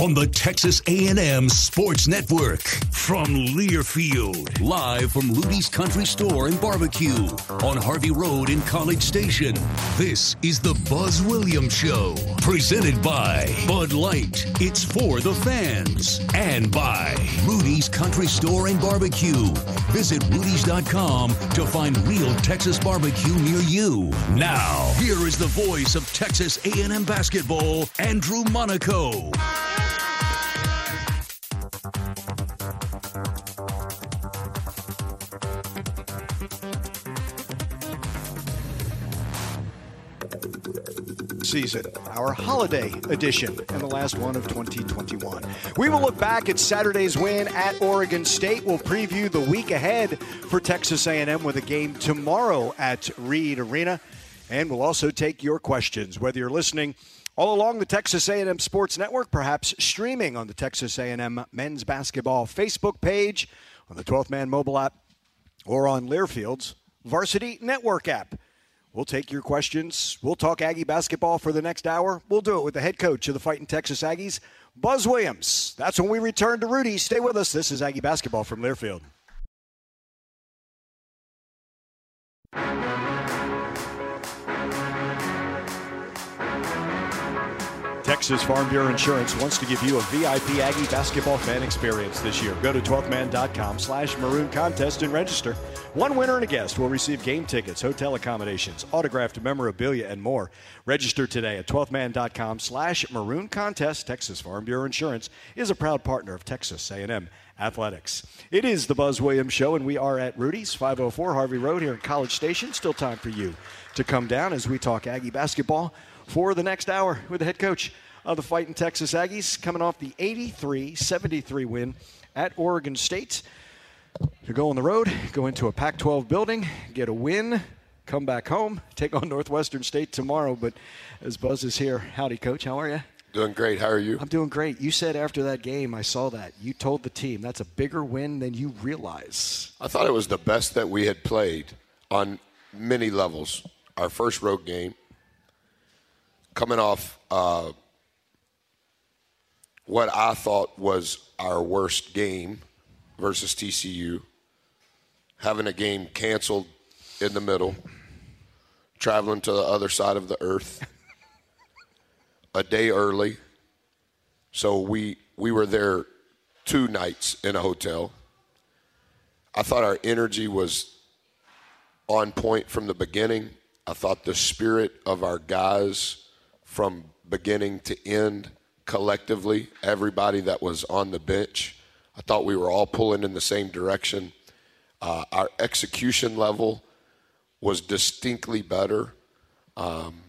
On the Texas A&M Sports Network from Learfield, live from Rudy's Country Store and Barbecue on Harvey Road in College Station. This is the Buzz Williams Show, presented by Bud Light. It's for the fans and by Rudy's Country Store and Barbecue. Visit rudys.com to find real Texas barbecue near you. Now, here is the voice of Texas A&M basketball, Andrew Monaco. Season, our holiday edition, and the last one of 2021. We will look back at Saturday's win at Oregon State. We'll preview the week ahead for Texas A&M with a game tomorrow at Reed Arena, and we'll also take your questions, whether you're listening all along the Texas A&M Sports Network, perhaps streaming on the Texas A&M Men's Basketball Facebook page, on the 12th Man mobile app, or on Learfield's Varsity Network app. We'll take your questions. We'll talk Aggie basketball for the next hour. We'll do it with the head coach of the Fighting Texas Aggies, Buzz Williams. That's when we return to Rudy. Stay with us. This is Aggie basketball from Learfield. Texas Farm Bureau Insurance wants to give you a VIP Aggie basketball fan experience this year. Go to 12thman.com slash maroon contest and register. One winner and a guest will receive game tickets, hotel accommodations, autographed memorabilia, and more. Register today at 12thman.com slash maroon contest. Texas Farm Bureau Insurance is a proud partner of Texas A&M Athletics. It is the Buzz Williams Show, and we are at Rudy's, 504 Harvey Road here in College Station. Still time for you to come down as we talk Aggie basketball for the next hour with the head coach of the Fighting Texas Aggies, coming off the 83 73 win at Oregon State. To go on the road, go into a Pac 12 building, get a win, come back home, take on Northwestern State tomorrow. But as Buzz is here, howdy, coach. How are you? Doing great. How are you? I'm doing great. You said after that game, I saw that. You told the team that's a bigger win than you realize. I thought it was the best that we had played on many levels. Our first road game, coming off uh, what I thought was our worst game versus TCU, having a game canceled in the middle, traveling to the other side of the earth a day early. So we we were there two nights in a hotel. I thought our energy was on point from the beginning. I thought the spirit of our guys from beginning to end collectively, everybody that was on the bench, I thought we were all pulling in the same direction. Uh, our execution level was distinctly better. Um,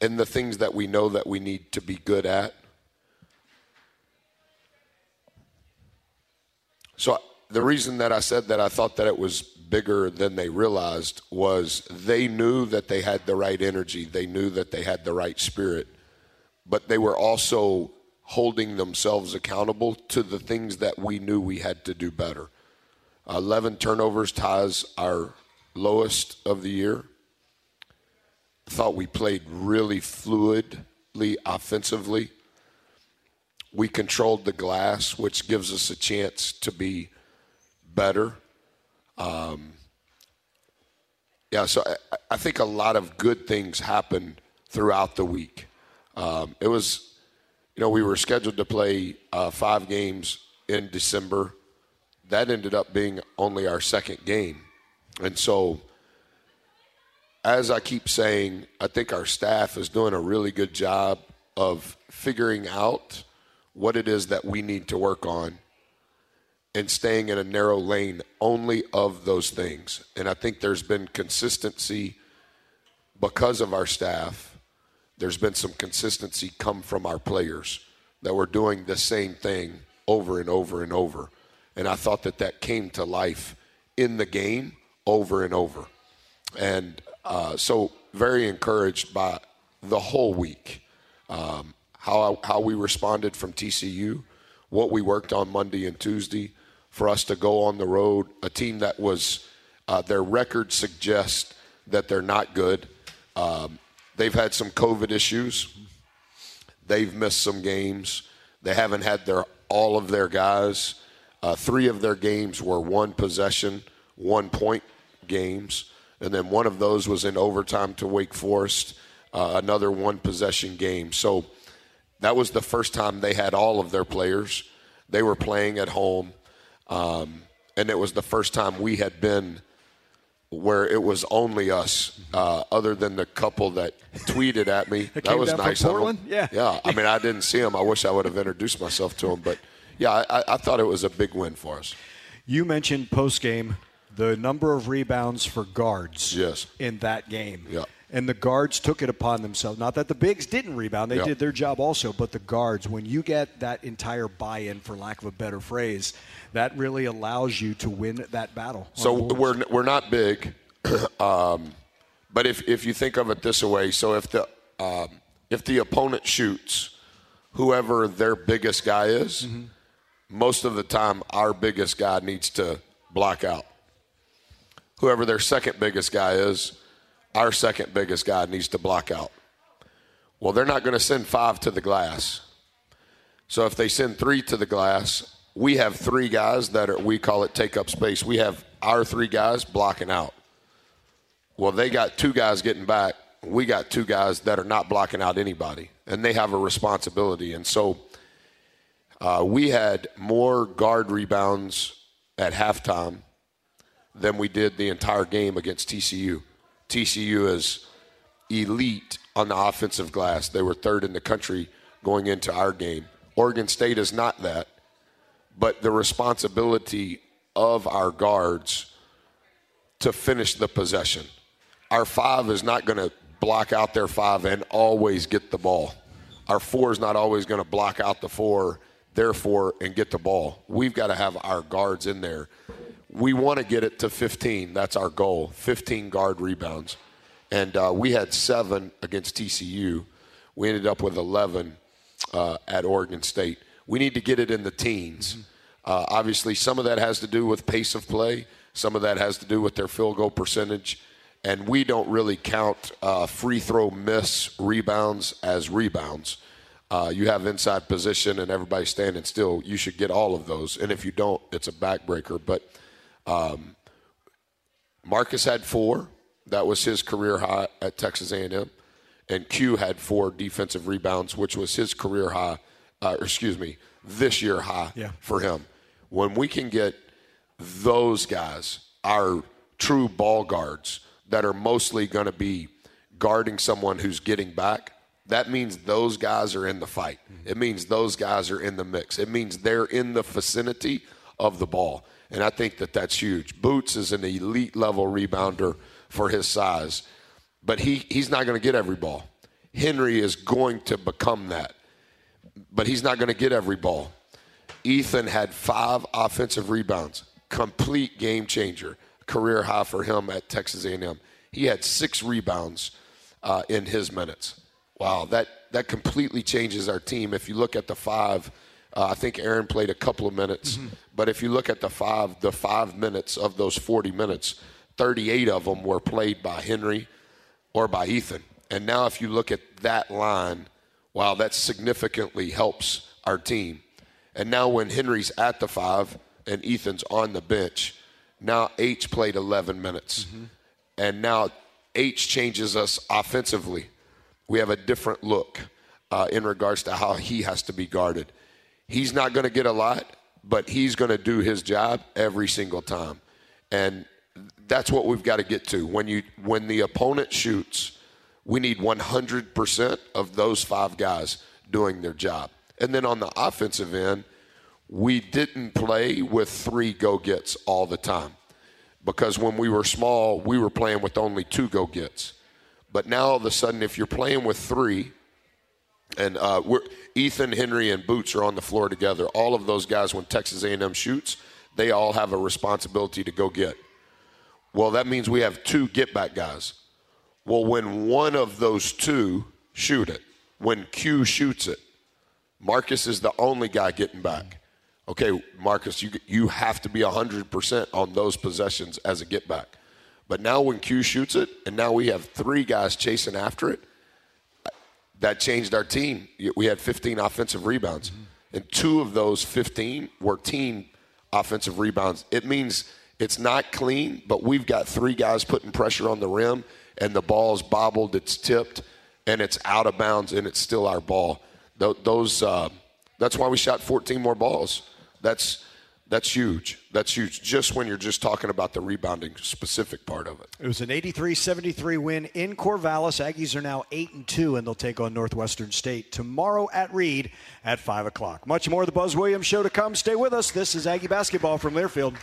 and the things that we know that we need to be good at. So the reason that I said that I thought that it was bigger than they realized was they knew that they had the right energy, they knew that they had the right spirit, but they were also holding themselves accountable to the things that we knew we had to do better. 11 turnovers ties our lowest of the year. Thought we played really fluidly offensively. We controlled the glass, which gives us a chance to be better. Um, yeah, so I, I, think a lot of good things happened throughout the week. Um, it was, you know, we were scheduled to play uh, five games in December. That ended up being only our second game. And so, as I keep saying, I think our staff is doing a really good job of figuring out what it is that we need to work on and staying in a narrow lane only of those things. And I think there's been consistency because of our staff. There's been some consistency come from our players that we're doing the same thing over and over and over. And I thought that that came to life in the game over and over. And uh, so, very encouraged by the whole week. Um, how, how we responded from TCU, what we worked on Monday and Tuesday for us to go on the road, a team that was, uh, their record suggests that they're not good. Um, they've had some COVID issues. They've missed some games. They haven't had their all of their guys. Uh, three of their games were one possession, one point games, and then one of those was in overtime to Wake Forest, uh, another one possession game. So that was the first time they had all of their players. They were playing at home, um, and it was the first time we had been where it was only us, uh, other than the couple that tweeted at me. that, was nice them. Yeah, yeah. I mean, I didn't see them. I wish I would have introduced myself to them, but yeah, I, I thought it was a big win for us. You mentioned post game the number of rebounds for guards yes. in that game. Yeah and the guards took it upon themselves. Not that the bigs didn't rebound, they yep. did their job also, but the guards, when you get that entire buy in, for lack of a better phrase, that really allows you to win that battle. So we're, we're not big, um, but if, if you think of it this way, so if the, um, if the opponent shoots, whoever their biggest guy is, mm-hmm. most of the time our biggest guy needs to block out. Whoever their second biggest guy is, our second biggest guy needs to block out. Well, they're not going to send five to the glass. So if they send three to the glass, we have three guys that are, we call it take up space. We have our three guys blocking out. Well, they got two guys getting back. We got two guys that are not blocking out anybody, and they have a responsibility. And so uh, we had more guard rebounds at halftime than we did the entire game against TCU. TCU is elite on the offensive glass. They were third in the country going into our game. Oregon State is not that, but the responsibility of our guards to finish the possession. Our five is not going to block out their five and always get the ball. Our four is not always going to block out the four, therefore, and get the ball. We've got to have our guards in there we want to get it to 15. That's our goal 15 guard rebounds. And uh, we had seven against TCU. We ended up with 11 uh, at Oregon State. We need to get it in the teens. Mm-hmm. Uh, obviously, some of that has to do with pace of play, some of that has to do with their field goal percentage. And we don't really count uh, free throw miss rebounds as rebounds. uh, you have inside position and everybody standing still, you should get all of those. And if you don't, it's a backbreaker. But um, Marcus had four. That was his career high at Texas A&M. And Q had four defensive rebounds, which was his career high, uh, excuse me, this year high Yeah. for him. When we can get those guys, our true ball guards, that are mostly going to be guarding someone who's getting back, that means those guys are in the fight. It means those guys are in the mix. It means they're in the vicinity of the ball. And I think that that's huge. Boots is an elite level rebounder for his size, but he, he's not going to get every ball. Henry is going to become that, but he's not going to get every ball. Ethan had five offensive rebounds, complete game changer, career high for him at Texas A&M. He had six rebounds uh, in his minutes. Wow, that that completely changes our team. If you look at the five, uh, I think Aaron played a couple of minutes, but if you look at the five, the five minutes of those 40 minutes, 38 of them were played by Henry or by Ethan. And now, if you look at that line, wow, that significantly helps our team. And now, when Henry's at the five and Ethan's on the bench, now H played 11 minutes. And now H changes us offensively. We have a different look uh, in regards to how he has to be guarded. He's not going to get a lot, but he's going to do his job every single time. And that's what we've got to get to. When you when the opponent shoots, we need 100% of those five guys doing their job. And then on the offensive end, we didn't play with three go gets all the time because when we were small, we were playing with only two go gets. But now all of a sudden, if you're playing with three, and uh, we're, Ethan, Henry, and Boots are on the floor together, all of those guys, when Texas A&M shoots, they all have a responsibility to go get. Well, that means we have two get back guys. Well, when one of those two shoot it, when Q shoots it, Marcus is the only guy getting back. Okay, Marcus, you you have to be 100% on those possessions as a get back. But now when Q shoots it, and now we have three guys chasing after it, that changed our team. We had 15 offensive rebounds, and two of those 15 were team offensive rebounds. It means it's not clean, but we've got three guys putting pressure on the rim, and the ball's bobbled, it's tipped, and it's out of bounds, and it's still our ball. Those, uh, that's why we shot 14 more balls. That's that's huge. That's huge. Just when you're just talking about the rebounding specific part of it. It was an 83-73 win in Corvallis. Aggies are now 8 and 2 and they'll take on Northwestern State tomorrow at Reed at 5 o'clock. Much more of the Buzz Williams show to come. Stay with us. This is Aggie basketball from Learfield.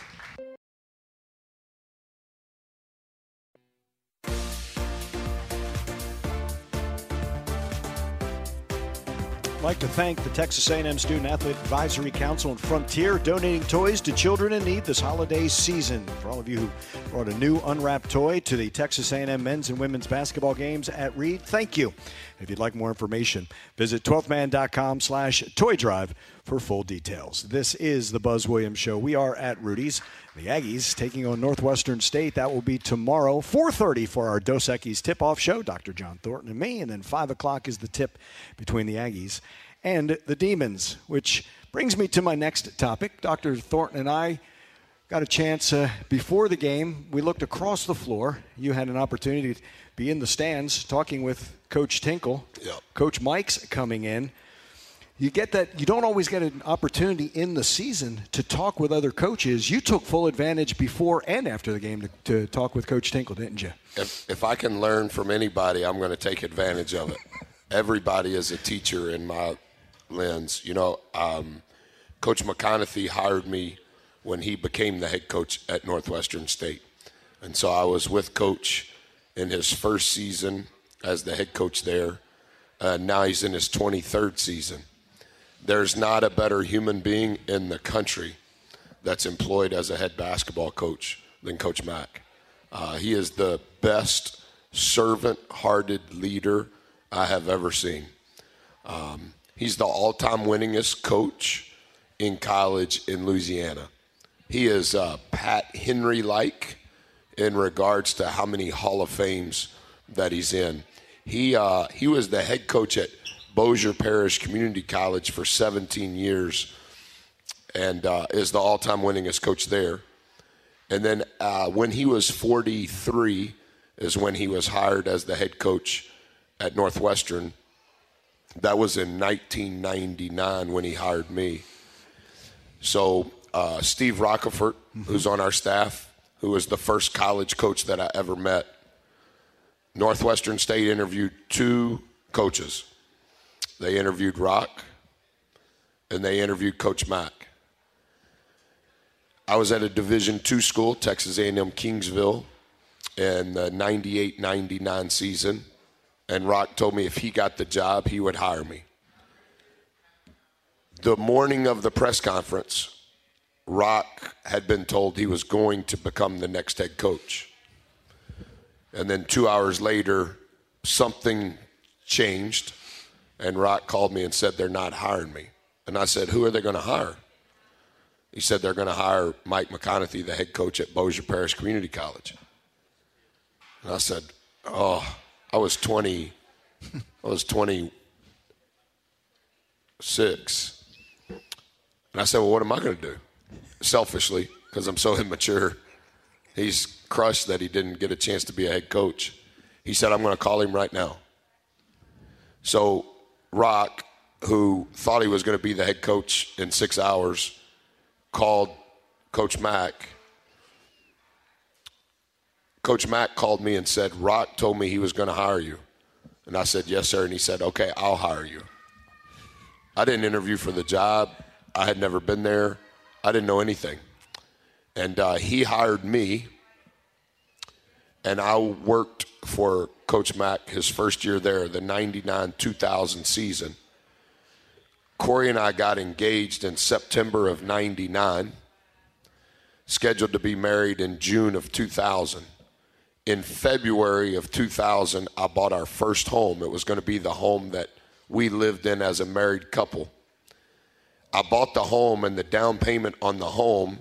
Like to thank the Texas A&M Student Athlete Advisory Council and Frontier donating toys to children in need this holiday season. For all of you who brought a new unwrapped toy to the Texas A&M men's and women's basketball games at Reed, thank you. If you'd like more information, visit 12thman.com slash toy drive for full details. This is the Buzz Williams Show. We are at Rudy's. The Aggies taking on Northwestern State. That will be tomorrow, 4.30 for our Dos Equis tip-off show, Dr. John Thornton and me. And then 5 o'clock is the tip between the Aggies and the Demons, which brings me to my next topic. Dr. Thornton and I got a chance uh, before the game. We looked across the floor. You had an opportunity be in the stands talking with Coach Tinkle. Yep. Coach Mike's coming in. You get that. You don't always get an opportunity in the season to talk with other coaches. You took full advantage before and after the game to, to talk with Coach Tinkle, didn't you? If, if I can learn from anybody, I'm going to take advantage of it. Everybody is a teacher in my lens. You know, um, Coach McConathy hired me when he became the head coach at Northwestern State. And so I was with Coach in his first season as the head coach there. Uh, now he's in his 23rd season. There's not a better human being in the country that's employed as a head basketball coach than Coach Mack. Uh, he is the best servant hearted leader I have ever seen. Um, he's the all time winningest coach in college in Louisiana. He is uh, Pat Henry like in regards to how many Hall of Fames that he's in. He, uh, he was the head coach at Bossier Parish Community College for 17 years and uh, is the all time winningest coach there. And then uh, when he was 43 is when he was hired as the head coach at Northwestern. That was in 1999 when he hired me. So uh, Steve Roccaforte, who's on our staff, who was the first college coach that I ever met, Northwestern State interviewed two coaches. They interviewed Rock, and they interviewed Coach Mack. I was at a Division two school, Texas A&M Kingsville, in the 98-99 season, and Rock told me if he got the job, he would hire me. The morning of the press conference, Rock had been told he was going to become the next head coach. And then two hours later, something changed, and Rock called me and said they're not hiring me. And I said, Who are they going to hire? He said they're going to hire Mike McConathy, the head coach at Bossier Parish Community College. And I said, Oh, I was 20, I was 26. And I said, Well, what am I going to do? Selfishly, because I'm so immature. He's crushed that he didn't get a chance to be a head coach. He said, I'm going to call him right now. So, Rock, who thought he was going to be the head coach in six hours, called Coach Mack. Coach Mack called me and said, Rock told me he was going to hire you. And I said, Yes, sir. And he said, Okay, I'll hire you. I didn't interview for the job. I had never been there. I didn't know anything. And uh, he hired me, and I worked for Coach Mack his first year there, the 99 2000 season. Corey and I got engaged in September of 99, scheduled to be married in June of 2000. In February of 2000, I bought our first home. It was going to be the home that we lived in as a married couple. I bought the home, and the down payment on the home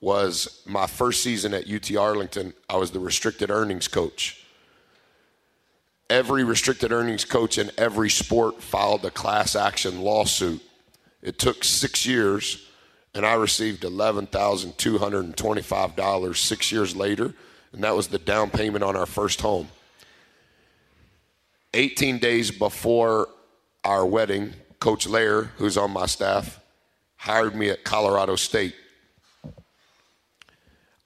was my first season at UT Arlington. I was the restricted earnings coach. Every restricted earnings coach in every sport filed a class action lawsuit. It took six years, and I received $11,225 six years later, and that was the down payment on our first home. 18 days before our wedding, Coach Layer, who's on my staff, hired me at Colorado State.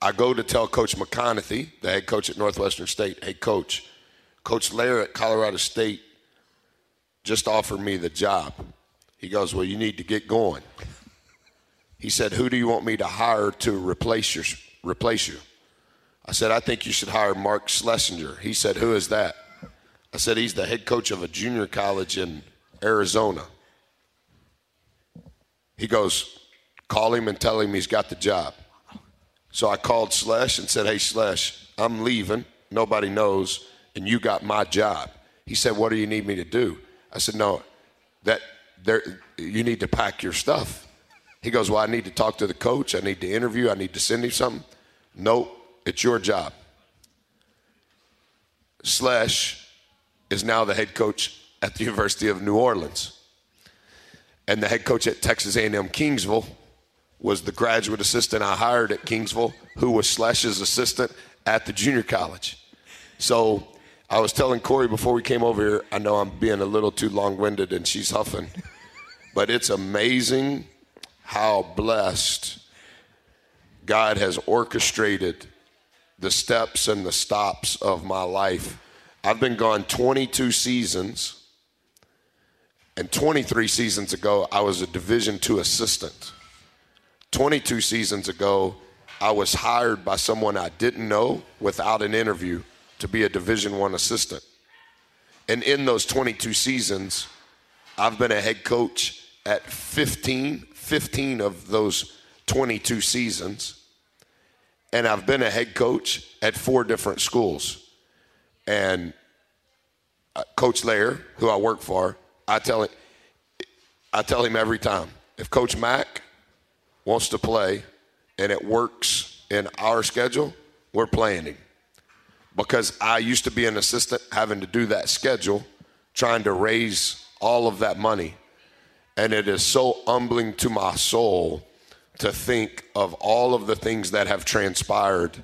I go to tell Coach McConathy, the head coach at Northwestern State, hey, coach, Coach Layer at Colorado State just offered me the job. He goes, well, you need to get going. He said, who do you want me to hire to replace, your, replace you? I said, I think you should hire Mark Slessinger. He said, who is that? I said, he's the head coach of a junior college in Arizona. He goes, call him and tell him he's got the job. So I called Slesh and said, hey, Slesh, I'm leaving. Nobody knows. And you got my job. He said, what do you need me to do? I said, no, that there, you need to pack your stuff. He goes, well, I need to talk to the coach. I need to interview. I need to send him something. Nope, it's your job. Slash is now the head coach at the University of New Orleans. And the head coach at Texas A&M Kingsville was the graduate assistant I hired at Kingsville, who was Slash's assistant at the junior college. So I was telling Corey before we came over here, I know I'm being a little too long winded and she's huffing, but it's amazing how blessed God has orchestrated the steps and the stops of my life. I've been gone 22 seasons and 23 seasons ago, I was a Division two assistant. 22 seasons ago, I was hired by someone I didn't know without an interview to be a Division one assistant. And in those 22 seasons, I've been a head coach at 15, 15 of those 22 seasons. And I've been a head coach at four different schools. And uh, Coach Layer, who I work for, I tell him, I tell him every time, if Coach Mack wants to play and it works in our schedule, we're playing him. Because I used to be an assistant having to do that schedule, trying to raise all of that money. And it is so humbling to my soul to think of all of the things that have transpired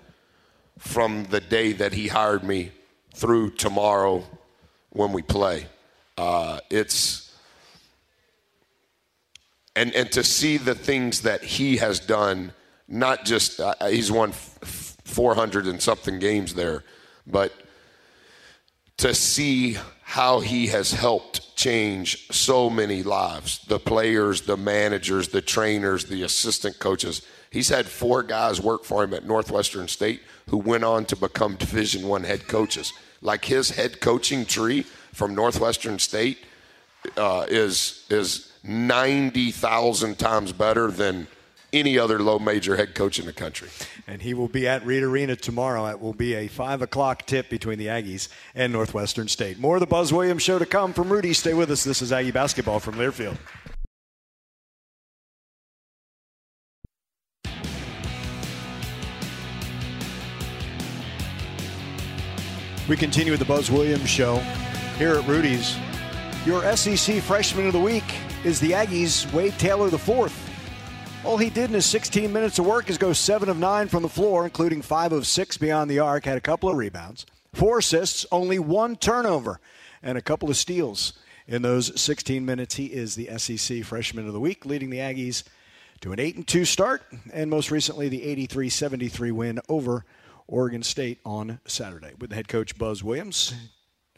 from the day that he hired me through tomorrow when we play. Uh, it's and and to see the things that he has done, not just uh, he's won f- 400 and something games there, but to see how he has helped change so many lives the players the managers the trainers the assistant coaches he's had four guys work for him at northwestern state who went on to become division one head coaches like his head coaching tree from northwestern state uh, is is 90000 times better than any other low major head coach in the country. And he will be at Reed Arena tomorrow. It will be a 5 o'clock tip between the Aggies and Northwestern State. More of the Buzz Williams show to come from Rudy. Stay with us. This is Aggie Basketball from Learfield. We continue with the Buzz Williams show here at Rudy's. Your SEC Freshman of the Week is the Aggies' Wade Taylor IV. All he did in his 16 minutes of work is go 7 of 9 from the floor, including 5 of 6 beyond the arc, had a couple of rebounds, 4 assists, only one turnover, and a couple of steals. In those 16 minutes, he is the SEC Freshman of the Week, leading the Aggies to an 8 and 2 start, and most recently the 83 73 win over Oregon State on Saturday. With the head coach Buzz Williams,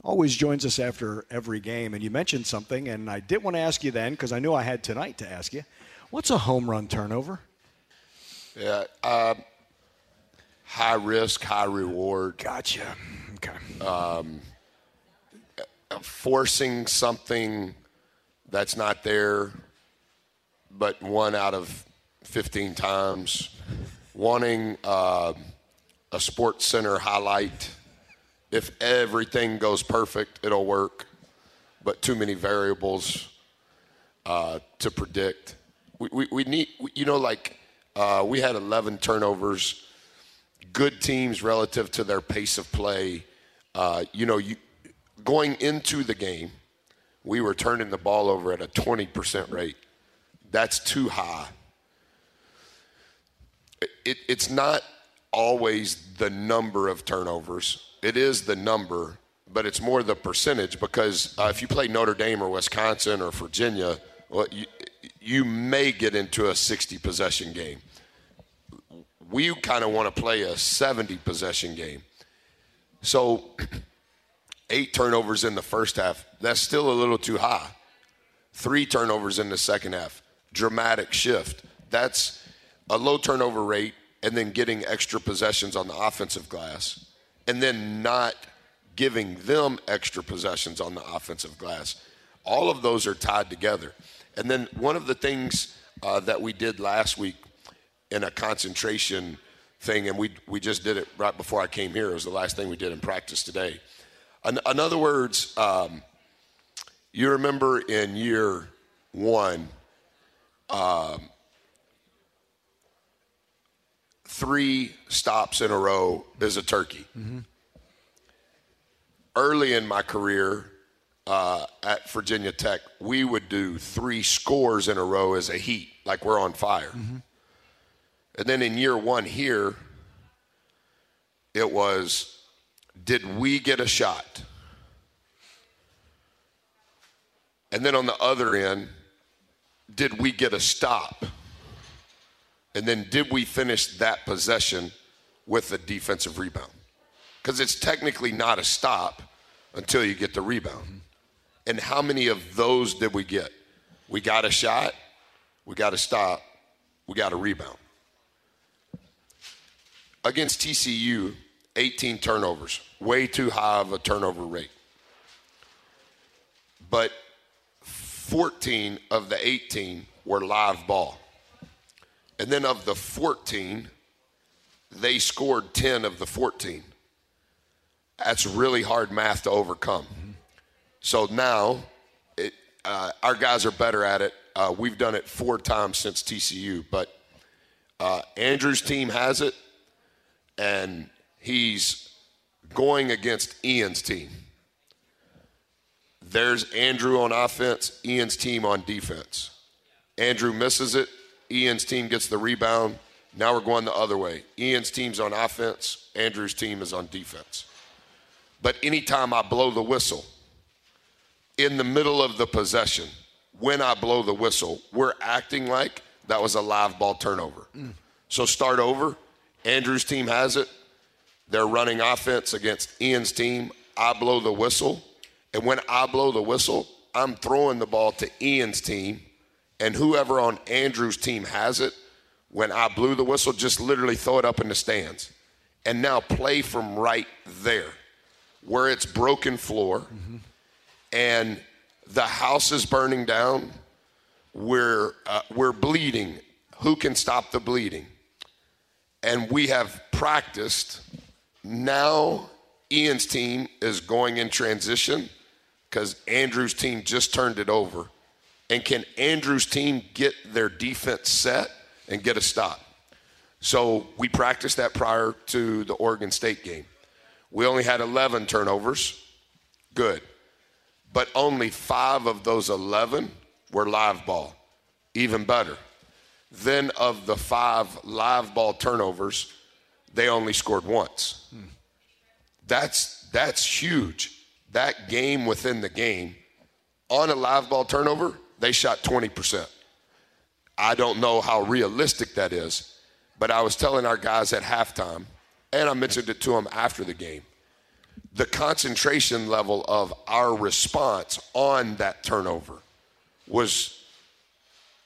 always joins us after every game. And you mentioned something, and I did want to ask you then because I knew I had tonight to ask you. What's a home run turnover? Yeah, uh, high risk, high reward. Gotcha. Okay. Um, forcing something that's not there, but one out of 15 times. Wanting uh, a SportsCenter highlight. If everything goes perfect, it'll work, but too many variables uh, to predict we, we, we need, you know, like uh, we had 11 turnovers. Good teams relative to their pace of play. Uh, you know, you, going into the game, we were turning the ball over at a 20% rate. That's too high. It, it's not always the number of turnovers. It is the number, but it's more the percentage because uh, if you play Notre Dame or Wisconsin or Virginia, well, you, you may get into a 60 possession game. We kind of want to play a 70 possession game. So, eight turnovers in the first half, that's still a little too high. Three turnovers in the second half, dramatic shift. That's a low turnover rate and then getting extra possessions on the offensive glass and then not giving them extra possessions on the offensive glass. All of those are tied together. And then one of the things uh, that we did last week in a concentration thing, and we, we just did it right before I came here. It was the last thing we did in practice today. In, in other words, um, you remember in year one, um, three stops in a row is a turkey. Mm-hmm. Early in my career, uh, at Virginia Tech, we would do three scores in a row as a heat, like we're on fire. Mm-hmm. And then in year one here, it was did we get a shot? And then on the other end, did we get a stop? And then did we finish that possession with a defensive rebound? Because it's technically not a stop until you get the rebound. Mm-hmm. And how many of those did we get? We got a shot, we got a stop, we got a rebound. Against TCU, 18 turnovers, way too high of a turnover rate. But 14 of the 18 were live ball. And then of the 14, they scored 10 of the 14. That's really hard math to overcome. So now it, uh, our guys are better at it. Uh, we've done it four times since TCU, but uh, Andrew's team has it, and he's going against Ian's team. there's Andrew on offense, Ian's team on defense. Andrew misses it, Ian's team gets the rebound. Now we're going the other way. Ian's team's on offense, Andrew's team is on defense. But anytime I blow the whistle, in the middle of the possession, when I blow the whistle, we're acting like that was a live ball turnover. Mm. So start over. Andrew's team has it. They're running offense against Ian's team. I blow the whistle. And when I blow the whistle, I'm throwing the ball to Ian's team. And whoever on Andrew's team has it, when I blew the whistle, just literally throw it up in the stands. And now play from right there where it's broken floor mm-hmm. and the house is burning down. We're, uh, we're bleeding. Who can stop the bleeding? And we have practiced. Now, Ian's team is going in transition because Andrew's team just turned it over. And can Andrew's team get their defense set and get a stop? So we practiced that prior to the Oregon State game. We only had 11 turnovers. Good. But only five of those 11 were live ball. Even better. Then, of the five live ball turnovers, they only scored once. Hmm. That's, that's huge. That game within the game, on a live ball turnover, they shot 20%. I don't know how realistic that is, but I was telling our guys at halftime, and I mentioned it to them after the game. The concentration level of our response on that turnover was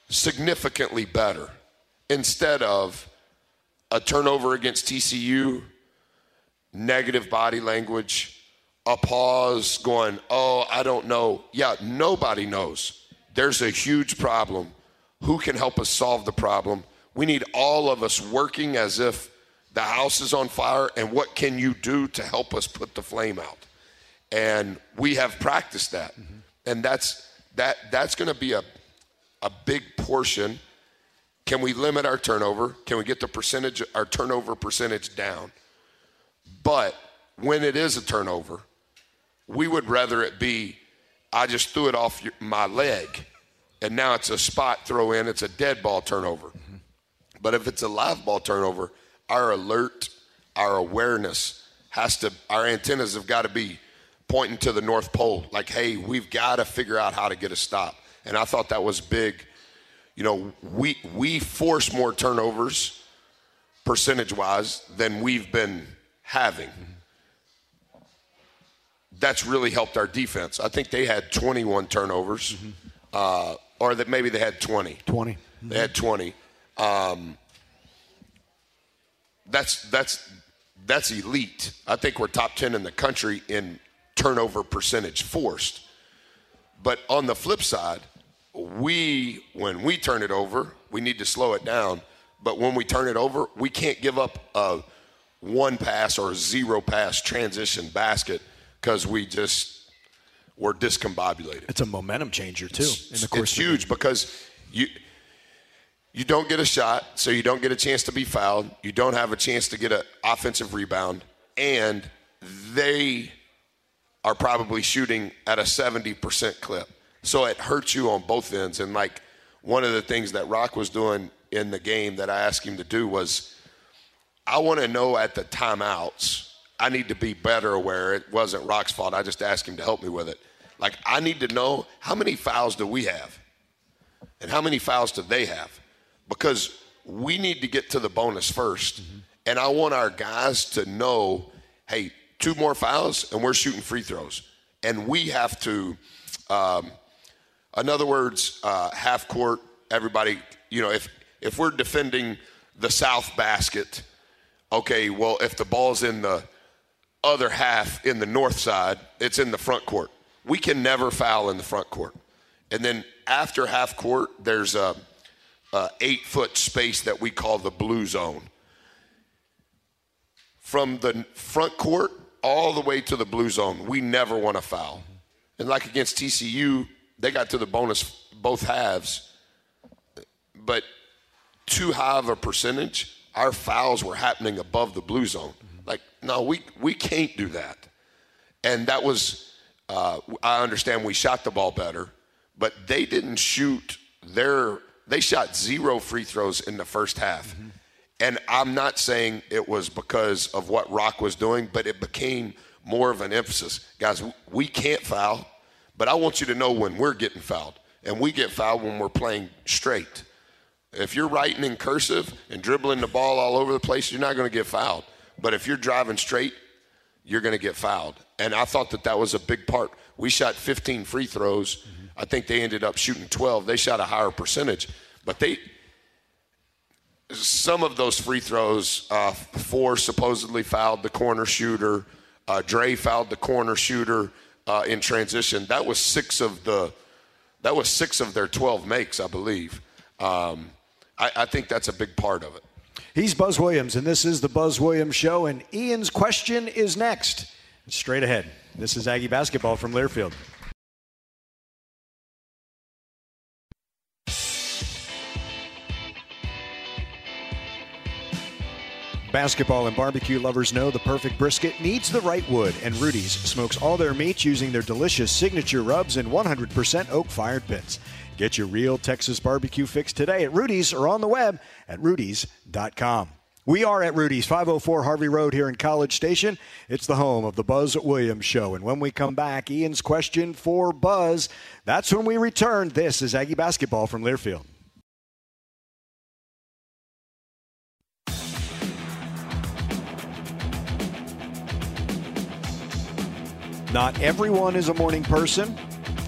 significantly better instead of a turnover against TCU, negative body language, a pause going, oh, I don't know. Yeah, nobody knows. There's a huge problem. Who can help us solve the problem? We need all of us working as if the house is on fire, and what can you do to help us put the flame out? And we have practiced that. Mm-hmm. And that's that that's going to be a a big portion. Can we limit our turnover? Can we get the percentage our turnover percentage down? But when it is a turnover, we would rather it be I just threw it off my leg and now it's a spot throw in, it's a dead ball turnover. But if it's a live ball turnover, our alert, our awareness has to, our antennas have got to be pointing to the North Pole. Like, hey, we've got to figure out how to get a stop. And I thought that was big. You know, we, we force more turnovers percentage wise than we've been having. That's really helped our defense. I think they had 21 turnovers, mm-hmm. uh, or that maybe they had 20. 20. Mm-hmm. They had 20. Um, that's that's that's elite. I think we're top 10 in the country in turnover percentage forced. But on the flip side, we when we turn it over, we need to slow it down. But when we turn it over, we can't give up a one pass or a zero pass transition basket because we just we're discombobulated. It's a momentum changer too. It's, in the course it's huge because you you don't get a shot, so you don't get a chance to be fouled. You don't have a chance to get an offensive rebound, and they are probably shooting at a 70% clip. So it hurts you on both ends. And like one of the things that Rock was doing in the game that I asked him to do was I want to know at the timeouts, I need to be better aware. It wasn't Rock's fault. I just asked him to help me with it. Like I need to know how many fouls do we have? And how many fouls do they have? because we need to get to the bonus 1st mm-hmm. And I want our guys to know hey, two more fouls and we're shooting free throws. And we have to, um, in other words, uh, half court, everybody, you know, if, if we're defending the south basket, okay, well, if the ball's in the other half in the north side, it's in the front court. We can never foul in the front court. And then after half court, there's a, uh, eight foot space that we call the blue zone. From the front court all the way to the blue zone, we never want to foul. And like against TCU, they got to the bonus both halves, but too high of a percentage. Our fouls were happening above the blue zone. No, we we can't do that. And that was Uh, I understand we shot the ball better, but they didn't shoot their. They shot zero free throws in the first half. Mm-hmm. And I'm not saying it was because of what Rock was doing, but it became more of an emphasis. Guys, we can't foul, but I want you to know when we're getting fouled. And we get fouled when we're playing straight. If you're writing in cursive and dribbling the ball all over the place, you're not going to get fouled. But if you're driving straight, you're going to get fouled. And I thought that that was a big part. We shot 15 free throws. Mm-hmm. I think they ended up shooting 12. They shot a higher percentage, but they some of those free throws, uh, four supposedly fouled the corner shooter. Uh, Dre fouled the corner shooter uh, in transition. That was six of the that was six of their 12 makes, I believe. Um, I, I think that's a big part of it. He's Buzz Williams, and this is the Buzz Williams Show. And Ian's question is next. Straight ahead. This is Aggie basketball from Learfield. Basketball and barbecue lovers know the perfect brisket needs the right wood, and Rudy's smokes all their meats using their delicious signature rubs in 100% oak fired pits. Get your real Texas barbecue fix today at Rudy's or on the web at rudys.com. We are at Rudy's, 504 Harvey Road here in College Station. It's the home of the Buzz Williams Show. And when we come back, Ian's question for Buzz. That's when we return. This is Aggie Basketball from Learfield. Not everyone is a morning person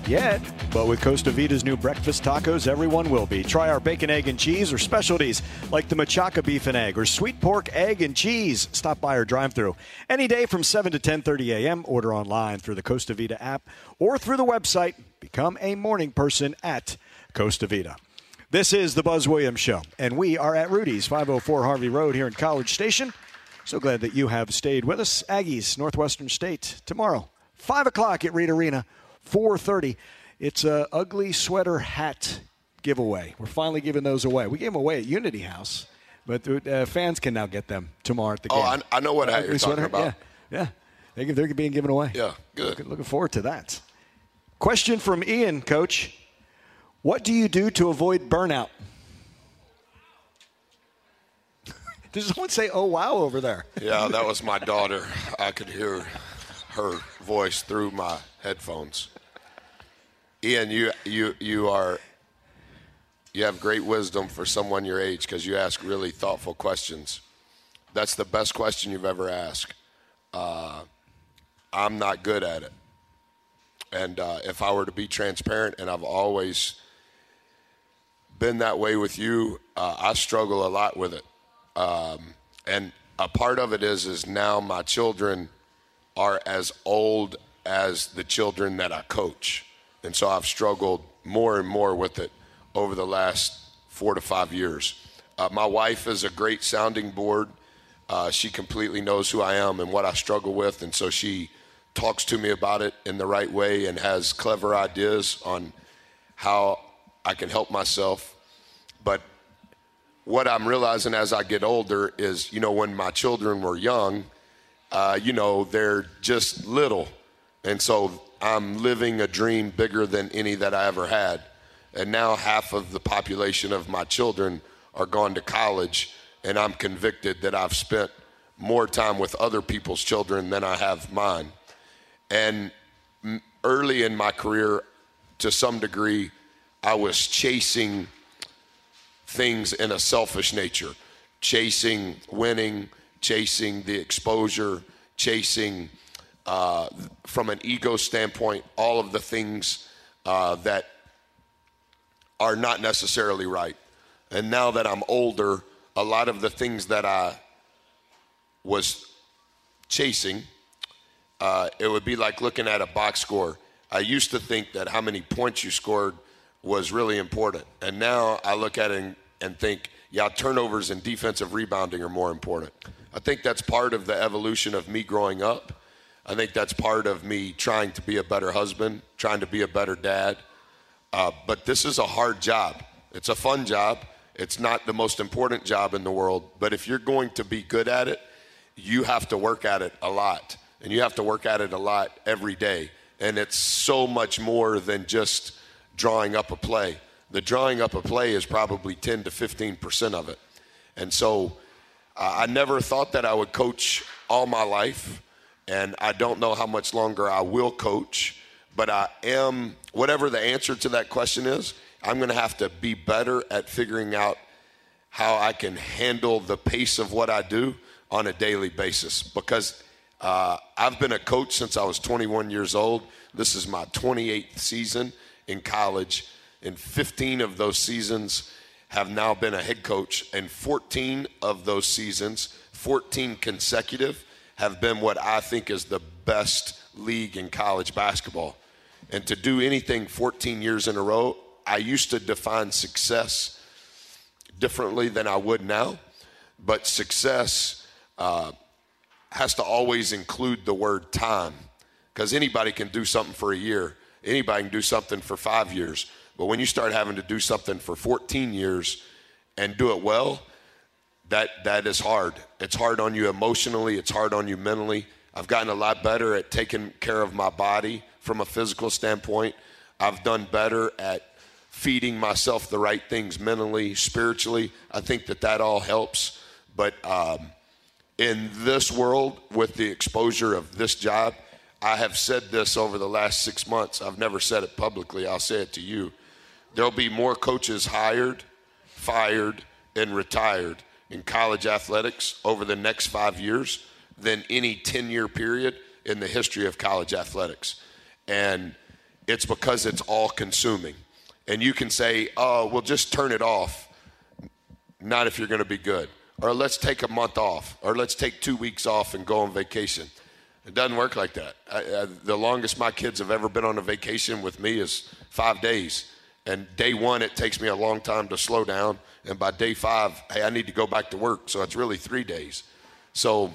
yet, but with Costa Vida's new breakfast tacos, everyone will be. Try our bacon, egg, and cheese or specialties like the machaca beef and egg or sweet pork, egg, and cheese. Stop by our drive-through any day from 7 to 10:30 a.m. Order online through the Costa Vida app or through the website. Become a morning person at Costa Vida. This is the Buzz Williams Show, and we are at Rudy's, 504 Harvey Road here in College Station. So glad that you have stayed with us. Aggies, Northwestern State, tomorrow 5 o'clock at Reed Arena, 4.30. It's a ugly sweater hat giveaway. We're finally giving those away. We gave them away at Unity House, but uh, fans can now get them tomorrow at the oh, game. Oh, I, I know what hat you're talking about. Yeah, yeah. They, are being given away. Yeah, good. Looking forward to that. Question from Ian, Coach. What do you do to avoid burnout? Did someone say, oh, wow, over there? Yeah, that was my daughter. I could hear her voice through my headphones. Ian, you you you are you have great wisdom for someone your age because you ask really thoughtful questions. That's the best question you've ever asked. Uh, I'm not good at it, and uh, if I were to be transparent, and I've always been that way with you, uh, I struggle a lot with it, um, and a part of it is is now my children are as old as the children that I coach. And so I've struggled more and more with it over the last four to five years. Uh, my wife is a great sounding board. Uh, she completely knows who I am and what I struggle with. And so she talks to me about it in the right way and has clever ideas on how I can help myself. But what I'm realizing as I get older is, you know, when my children were young, uh, you know, they're just little. And so I'm living a dream bigger than any that I ever had. And now half of the population of my children are gone to college, and I'm convicted that I've spent more time with other people's children than I have mine. And early in my career, to some degree, I was chasing things in a selfish nature, chasing winning, chasing the exposure, chasing uh, from an ego standpoint all of the things uh, that are not necessarily right. And now that I'm older, a lot of the things that I was chasing, uh, it would be like looking at a box score. I used to think that how many points you scored was really important. And now I look at it and, and think, yeah, turnovers and defensive rebounding are more important. I think that's part of the evolution of me growing up. I think that's part of me trying to be a better husband, trying to be a better dad. Uh, but this is a hard job. It's a fun job. It's not the most important job in the world. But if you're going to be good at it, you have to work at it a lot. And you have to work at it a lot every day. And it's so much more than just drawing up a play. The drawing up a play is probably 10 to 15% of it. And so uh, I never thought that I would coach all my life, and I don't know how much longer I will coach, but I am, whatever the answer to that question is, I'm going to have to be better at figuring out how I can handle the pace of what I do on a daily basis because uh, I've been a coach since I was 21 years old. This is my 28th season in college, and 15 of those seasons have now been a head coach, and 14 of those seasons, 14 consecutive, have been what I think is the best league in college basketball. And to do anything 14 years in a row, I used to define success differently than I would now, but success uh, has to always include the word time because anybody can do something for a year, anybody can do something for five years. But when you start having to do something for 14 years and do it well, that, that is hard. It's hard on you emotionally, it's hard on you mentally. I've gotten a lot better at taking care of my body from a physical standpoint. I've done better at feeding myself the right things mentally, spiritually. I think that that all helps. But um, in this world, with the exposure of this job, I have said this over the last six months. I've never said it publicly. I'll say it to you. There'll be more coaches hired, fired, and retired in college athletics over the next five years than any 10 year period in the history of college athletics. And it's because it's all consuming. And you can say, oh, well, just turn it off. Not if you're going to be good. Or let's take a month off. Or let's take two weeks off and go on vacation. It doesn't work like that. I, I, the longest my kids have ever been on a vacation with me is five days. And day one, it takes me a long time to slow down. And by day five, hey, I need to go back to work. So it's really three days. So,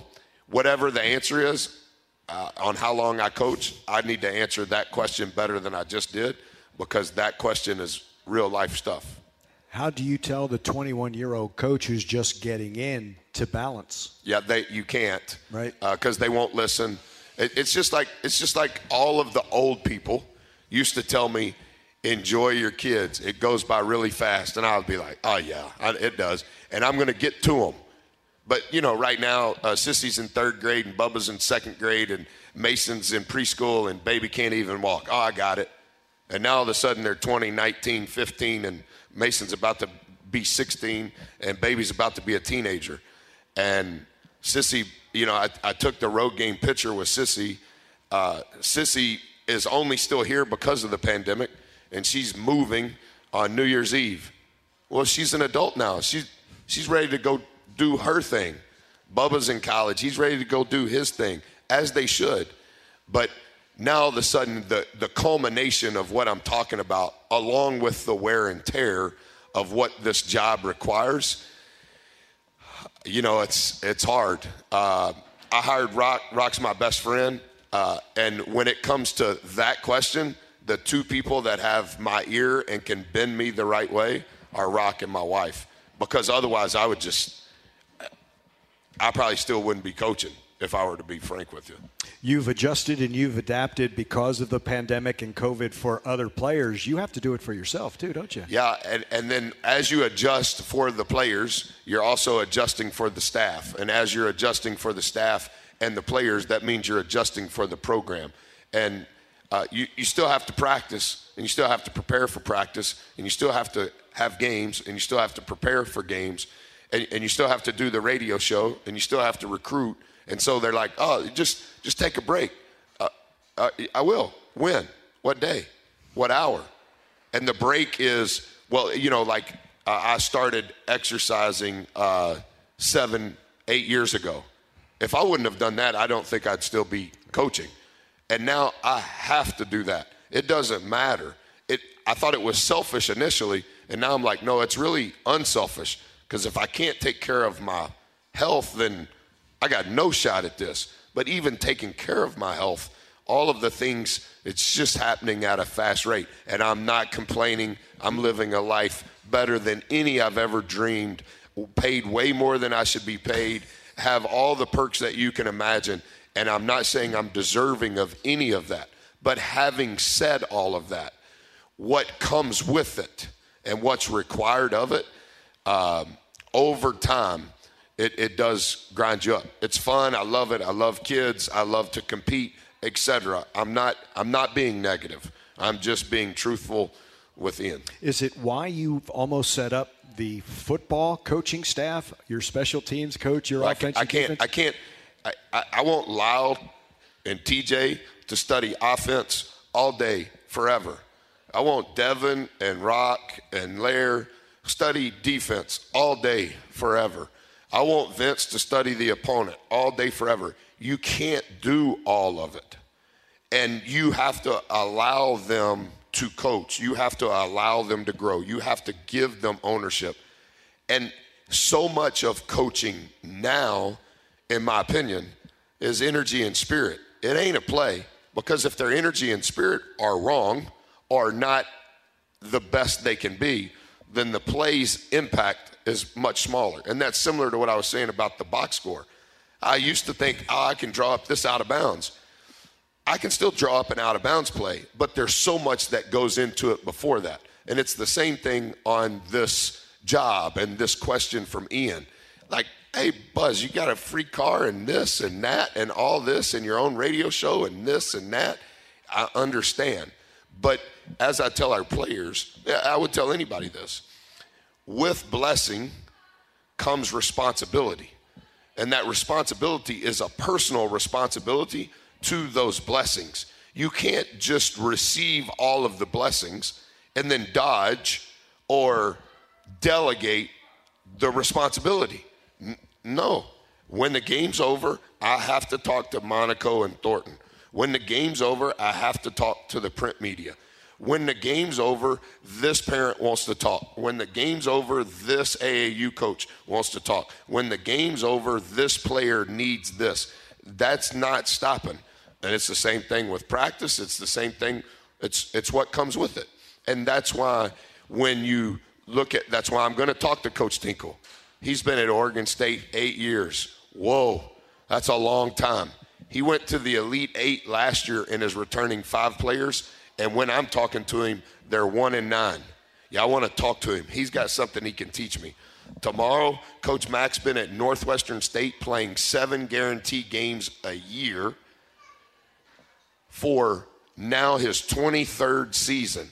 whatever the answer is uh, on how long I coach, I need to answer that question better than I just did because that question is real life stuff. How do you tell the 21 year old coach who's just getting in to balance? Yeah, they you can't, right? Because uh, they won't listen. It, it's just like it's just like all of the old people used to tell me, "Enjoy your kids. It goes by really fast," and I'll be like, "Oh yeah, I, it does," and I'm going to get to them. But you know, right now, uh, Sissy's in third grade and Bubba's in second grade, and Mason's in preschool, and baby can't even walk. Oh, I got it. And now all of a sudden they're 20, 19, 15, and Mason's about to be 16, and baby's about to be a teenager. And Sissy, you know, I, I took the road game picture with Sissy. Uh, Sissy is only still here because of the pandemic, and she's moving on New Year's Eve. Well, she's an adult now. She's, she's ready to go do her thing. Bubba's in college. He's ready to go do his thing, as they should. But now all of a sudden the, the culmination of what I'm talking about, along with the wear and tear of what this job requires, you know, it's it's hard. Uh, I hired Rock. Rock's my best friend, uh, and when it comes to that question, the two people that have my ear and can bend me the right way are Rock and my wife. Because otherwise, I would just, I probably still wouldn't be coaching if I were to be frank with you. You've adjusted and you've adapted because of the pandemic and COVID for other players. You have to do it for yourself too, don't you? Yeah, and, and then as you adjust for the players, you're also adjusting for the staff. And as you're adjusting for the staff and the players, that means you're adjusting for the program. And uh, you, you still have to practice and you still have to prepare for practice and you still have to have games and you still have to prepare for games and, and you still have to do the radio show and you still have to recruit – and so they're like, oh, just just take a break. Uh, uh, I will. When? What day? What hour? And the break is, well, you know, like uh, I started exercising uh, seven, eight years ago. If I wouldn't have done that, I don't think I'd still be coaching. And now I have to do that. It doesn't matter. It, I thought it was selfish initially, and now I'm like, no, it's really unselfish. Because if I can't take care of my health, then – I got no shot at this. But even taking care of my health, all of the things, it's just happening at a fast rate. And I'm not complaining. I'm living a life better than any I've ever dreamed, paid way more than I should be paid, have all the perks that you can imagine. And I'm not saying I'm deserving of any of that. But having said all of that, what comes with it and what's required of it, um, over time, it, it does grind you up. It's fun. I love it. I love kids. I love to compete, etc. I'm not. I'm not being negative. I'm just being truthful within. Is it why you've almost set up the football coaching staff, your special teams coach, your I, offensive I can't. defense? I can't. I, I, I want Lyle and TJ to study offense all day, forever. I want Devin and Rock and Layer study defense all day, forever. I want Vince to study the opponent all day, forever. You can't do all of it. And you have to allow them to coach. You have to allow them to grow. You have to give them ownership. And so much of coaching now, in my opinion, is energy and spirit. It ain't a play because if their energy and spirit are wrong or not the best they can be, then the play's impact is much smaller. And that's similar to what I was saying about the box score. I used to think, oh, I can draw up this out of bounds. I can still draw up an out of bounds play, but there's so much that goes into it before that. And it's the same thing on this job and this question from Ian. Like, hey, Buzz, you got a free car and this and that and all this and your own radio show and this and that. I understand. But as I tell our players, I would tell anybody this with blessing comes responsibility. And that responsibility is a personal responsibility to those blessings. You can't just receive all of the blessings and then dodge or delegate the responsibility. No. When the game's over, I have to talk to Monaco and Thornton. When the game's over, I have to talk to the print media. When the game's over, this parent wants to talk. When the game's over, this AAU coach wants to talk. When the game's over, this player needs this. That's not stopping. And it's the same thing with practice. It's the same thing. It's it's what comes with it. And that's why when you look at that's why I'm going to talk to Coach Tinkle. He's been at Oregon State eight years. Whoa, that's a long time. He went to the Elite Eight last year and is returning five players. And when I'm talking to him, they're one and nine. Yeah, I want to talk to him. He's got something he can teach me. Tomorrow, Coach Mack's been at Northwestern State playing seven guaranteed games a year for now his 23rd season,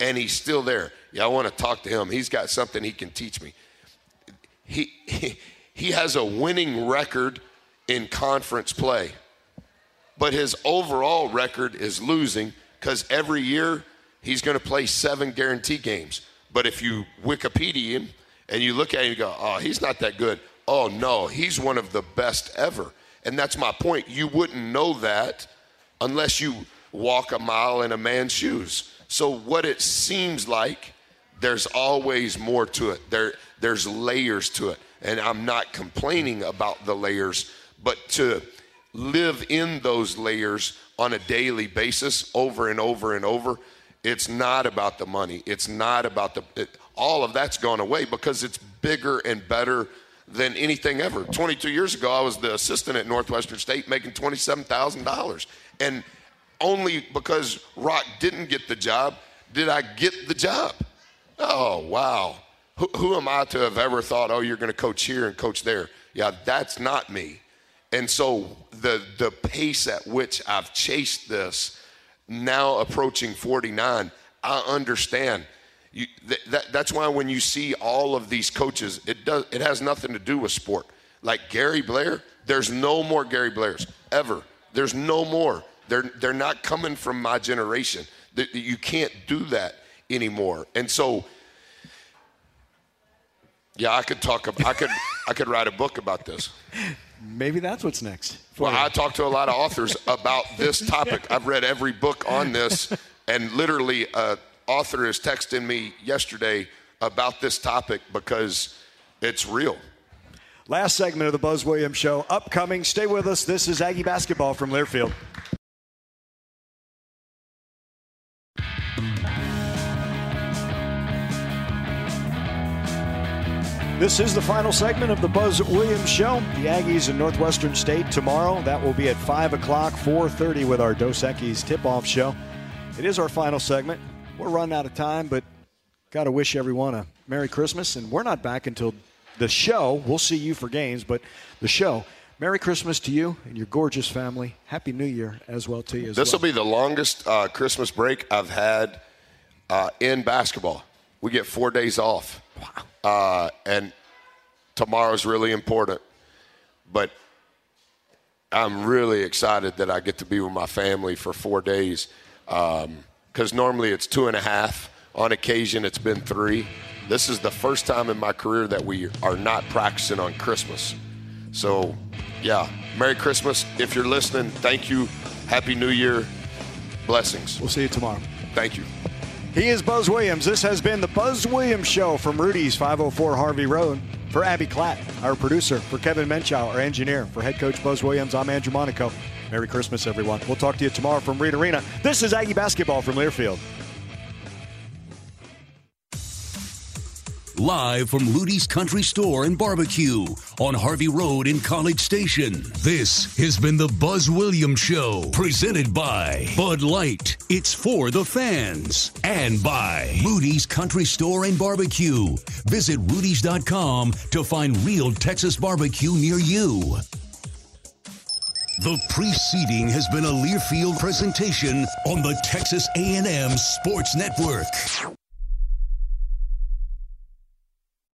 and he's still there. Yeah, I want to talk to him. He's got something he can teach me. He, he, has a winning record in conference play, but his overall record is losing because every year he's going to play seven guarantee games. But if you Wikipedia him and you look at him, you go, oh, he's not that good. Oh, no, he's one of the best ever. And that's my point. You wouldn't know that unless you walk a mile in a man's shoes. So what it seems like, there's always more to it. There, there's layers to it. And I'm not complaining about the layers, but to live in those layers on a daily basis over and over and over, it's not about the money. It's not about the, it, all of that's gone away because it's bigger and better than anything ever. 22 years ago, I was the assistant at Northwestern State making $27,000. And only because Rock didn't get the job did I get the job. Oh, wow. Who, who am I to have ever thought, oh, you're going to coach here and coach there? Yeah, that's not me. And so the, the pace at which I've chased this, now approaching 49, I understand. You, th- that, that's why when you see all of these coaches, it does it has nothing to do with sport. Like Gary Blair, there's no more Gary Blairs ever. There's no more. They're they're not coming from my generation. You can't do that anymore. And so, yeah, I could talk. About, I could I could write a book about this. Maybe that's what's next. Well, I talked to a lot of authors about this topic. I've read every book on this, and literally, an author is texting me yesterday about this topic because it's real. Last segment of the Buzz Williams Show upcoming. Stay with us. This is Aggie basketball from Learfield. This is the final segment of the Buzz Williams Show. The Aggies in Northwestern State tomorrow. That will be at 5 o'clock, 4.30 with our Dos Equis tip-off show. It is our final segment. We're running out of time, but got to wish everyone a Merry Christmas. And we're not back until the show. We'll see you for games, but the show. Merry Christmas to you and your gorgeous family. Happy New Year as well to you. This well. will be the longest uh, Christmas break I've had uh, in basketball. We get four days off. Wow. Uh, and tomorrow's really important. But I'm really excited that I get to be with my family for four days. Because normally it's two and a half. On occasion, it's been three. This is the first time in my career that we are not practicing on Christmas. So, yeah, Merry Christmas. If you're listening, thank you. Happy New Year. Blessings. We'll see you tomorrow. Thank you. He is Buzz Williams. This has been the Buzz Williams Show from Rudy's 504 Harvey Road. For Abby Klatt, our producer, for Kevin Menchow, our engineer, for head coach Buzz Williams, I'm Andrew Monaco. Merry Christmas, everyone. We'll talk to you tomorrow from Reed Arena. This is Aggie Basketball from Learfield. Live from Rudy's Country Store and Barbecue on Harvey Road in College Station. This has been the Buzz Williams Show, presented by Bud Light. It's for the fans. And by Rudy's Country Store and Barbecue. Visit Rudy's.com to find real Texas barbecue near you. The preceding has been a Learfield presentation on the Texas A&M Sports Network.